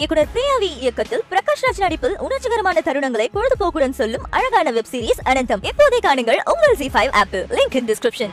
இயக்குனர் பிரியாவி இயக்கத்தில் பிரகாஷ் ராஜ் நடிப்பில் உணர்ச்சிகரமான தருணங்களை பொழுதுபோக்குடன் சொல்லும் அழகான வெப் சீரிஸ் அனந்தம். இப்போதே காணுங்கள் உங்கள் G five apple link in description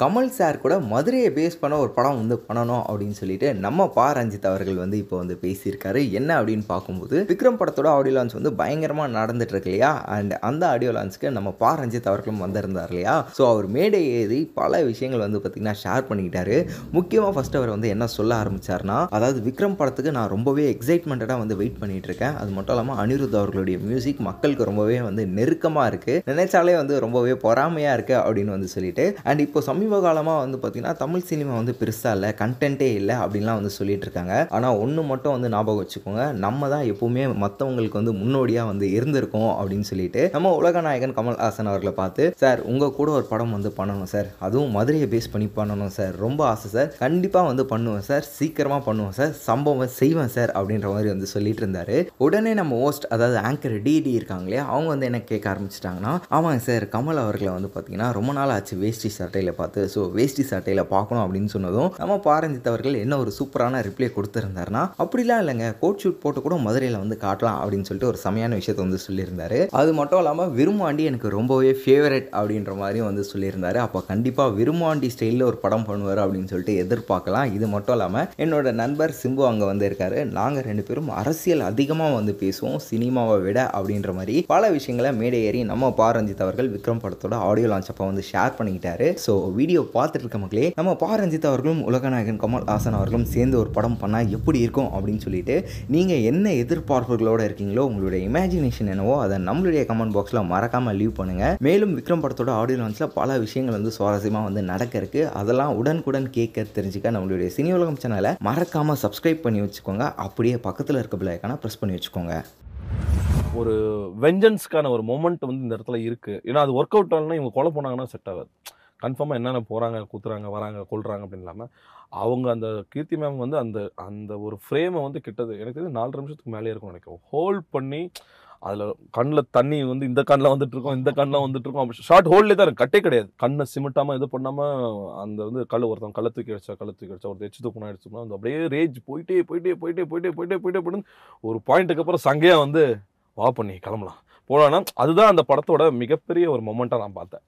Kamal sir கூட மதுரையை பேஸ் பண்ண ஒரு படம் வந்து பண்ணணும் அப்படின்னு சொல்லிட்டு நம்ம பா. ரஞ்சித் அவர்கள் வந்து இப்போ வந்து பேசியிருக்காரு. என்ன அப்படின்னு பார்க்கும்போது விக்ரம் படத்தோட ஆடியோ லான்ச் வந்து பயங்கரமாக நடந்துட்டு இருக்கு இல்லையா? அண்ட் அந்த ஆடியோ லான்ச்சுக்கு நம்ம பா. ரஞ்சித் அவர்களும் வந்திருந்தார் இல்லையா? ஸோ அவர் மேடை ஏறி பல விஷயங்கள் வந்து பார்த்திங்கன்னா ஷேர் பண்ணிக்கிட்டாரு. முக்கியமாக ஃபர்ஸ்ட் அவர் வந்து என்ன சொல்ல ஆரம்பிச்சார்னா அதாவது விக்ரம் படத்துக்கு நான் ரொம்பவே எக்ஸைட்மெண்ட்டாக வந்து வெயிட் பண்ணிட்டு இருக்கேன். அது மட்டும் இல்லாமல் அனிருத் அவர்களுடைய மியூசிக் மக்களுக்கு ரொம்பவே வந்து நெருக்கமாக இருக்குது நினைச்சாலே வந்து ரொம்பவே பொறாமையாக இருக்குது அப்படின்னு வந்து சொல்லிட்டு. அண்ட் இப்போ சமீப காலமாக வந்து பார்த்திங்கன்னா தமிழ் சினிமா வந்து பெருசாக இல்லை கண்டென்ட்டே இல்லை அப்படின்லாம் வந்து சொல்லிட்டு இருக்காங்க. ஆனால் ஒன்று மட்டும் வந்து ஞாபகம் வச்சுக்கோங்க. நம்ம தான் எப்போவுமே மற்றவங்களுக்கு வந்து முன்னோடியாக வந்து இருந்திருக்கோம் அப்படின்னு சொல்லிட்டு நம்ம உலக நாயகன் கமல்ஹாசன் அவர்களை பார்த்து சார் உங்கள் கூட ஒரு படம் வந்து பண்ணணும் சார். அதுவும் மதுரையை பேஸ் பண்ணி பண்ணணும் சார். ரொம்ப ஆசை சார். கண்டிப்பாக வந்து பண்ணுவேன் சார். சீக்கிரமாக பண்ணுவேன் சார். சம்பவம் செய்வேன் சார். அப்படின்ற மாதிரி வந்து சொல்லிட்டு இருந்தாரு. உடனே நம்ம ஹோஸ்ட் அதாவது ஆங்கர் டிடி இருக்காங்க இல்லையா அவங்க வந்து என்ன கேட்க ஆரம்பிச்சிட்டாங்கன்னா ஆமாங்க சார். கமல் அவர்களை வந்து பார்த்தீங்கன்னா ரொம்ப நாள் ஆச்சு வேஷ்டி சட்டையில் பார்த்து ஸோ வேஷ்டி சட்டையில் பார்க்கணும் அப்படின்னு சொன்னதும் நம்ம பாரஞ்சித் அவர்கள் என்ன ஒரு சூப்பரான ரிப்ளை கொடுத்துருந்தாருன்னா அப்படிலாம் இல்லைங்க. கோட் ஷூட் போட்டு கூட மதுரையில் வந்து காட்டலாம் அப்படின்னு சொல்லிட்டு ஒரு செமையான விஷயத்தை வந்து சொல்லியிருந்தாரு. அது மட்டும் இல்லாமல் விரும்மாண்டி எனக்கு ரொம்பவே ஃபேவரட் அப்படின்ற மாதிரியும் வந்து சொல்லியிருந்தாரு. அப்போ கண்டிப்பாக விரும்மாண்டி ஸ்டைலில் ஒரு படம் பண்ணுவார் அப்படின்னு சொல்லிட்டு எதிர்பார்க்கலாம். இது மட்டும் இல்லாமல் என்னோட நண்பர் சிம்பு அங்கே வந்து இருக்காரு. நாங்கள் ரெண்டு பேரும் அரசியல் அதிகமாக வந்து பேசுவோம். சினிமாவை விட அப்படின்ற மாதிரி பல விஷயங்களை மேடை ஏறி நம்ம பாரஞ்சித் அவர்கள் விக்ரம் படத்தோட ஆடியோ லான்ச் அப்போ வந்து ஷேர் பண்ணிக்கிட்டாரு. ஸோ வீடியோ பார்த்துட்டு இருக்க மக்களே நம்ம பாரஞ்சித் அவர்களும் உலகநாயகன் கமல் ஹாசன் அவர்களும் சேர்ந்து ஒரு படம் பண்ணால் எப்படி இருக்கும் அப்படின்னு சொல்லிட்டு நீங்கள் என்ன எதிர்பார்ப்புகளோடு இருக்கீங்களோ உங்களுடைய இமேஜினேஷன் என்னவோ அதை நம்மளுடைய கமெண்ட் பாக்ஸில் மறக்காமல் லீவ் பண்ணுங்கள் மேலும் விக்ரம் படத்தோட ஆடியோ லான்ச்சில் பல விஷயங்கள் வந்து சுவாரஸ்யமாக வந்து நடக்க அதெல்லாம் உடனுக்குடன் கேட்க தெரிஞ்சுக்க நம்மளுடைய சினி உலகம் சேனலை மறக்காமல் சப்ஸ்கிரைப் பண்ணி வச்சுக்கோங்க. அப்படியே பக்கத்தில் இருக்க பிள்ளைக்கான ப்ரெஸ் பண்ணி வச்சுக்கோங்க. ஒரு வெஞ்சன்ஸ்க்கான ஒரு மொமெண்ட் வந்து இந்த இடத்துல இருக்குது ஏன்னா அது ஒர்க் அவுட் ஆகலன்னா இவங்க கொலை போனாங்கன்னா செட் ஆகாது. கன்ஃபார்மாக என்னென்ன போகிறாங்க குத்துறாங்க வராங்க கொள்றாங்க அப்படின்னு இல்லாமல் அவங்க அந்த கீர்த்தி மேம் வந்து அந்த அந்த ஒரு ஃப்ரேமை வந்து கிட்டது எனக்கு தெரிஞ்சு நாலரை நிமிஷத்துக்கு மேலே இருக்கும் நினைக்கும் ஹோல்ட் பண்ணி அதில் கண்ணில் தண்ணி வந்து இந்த கண்ணில் வந்துட்டு இருக்கோம் இந்த கண்ணில் வந்துட்டு இருக்கோம் அப்படி ஷார்ட் ஹோல்ட்லேயே தான் கட்டே கிடையாது. கண்ணை சிமிட்டாமல் இது பண்ணாமல் அந்த வந்து கல் ஒருத்தன் கள்ள தூக்கி அடிச்சா கள்ள தூக்கி அடிச்சா ஒரு எச்சு தூக்கணும் அடிச்சோம்னா அந்த அப்படியே ரேஜ் போயிட்டே போயிட்டே போயிட்டே போயிட்டே போயிட்டே போயிட்டே போயிட்டு ஒரு பாயிண்ட்டுக்கு அப்புறம் சங்கையாக வந்து வா பண்ணி கிளம்பலாம். போலான்னா அதுதான் அந்த படத்தோட மிகப்பெரிய ஒரு மொமெண்ட்டாக நான் பார்த்தேன்.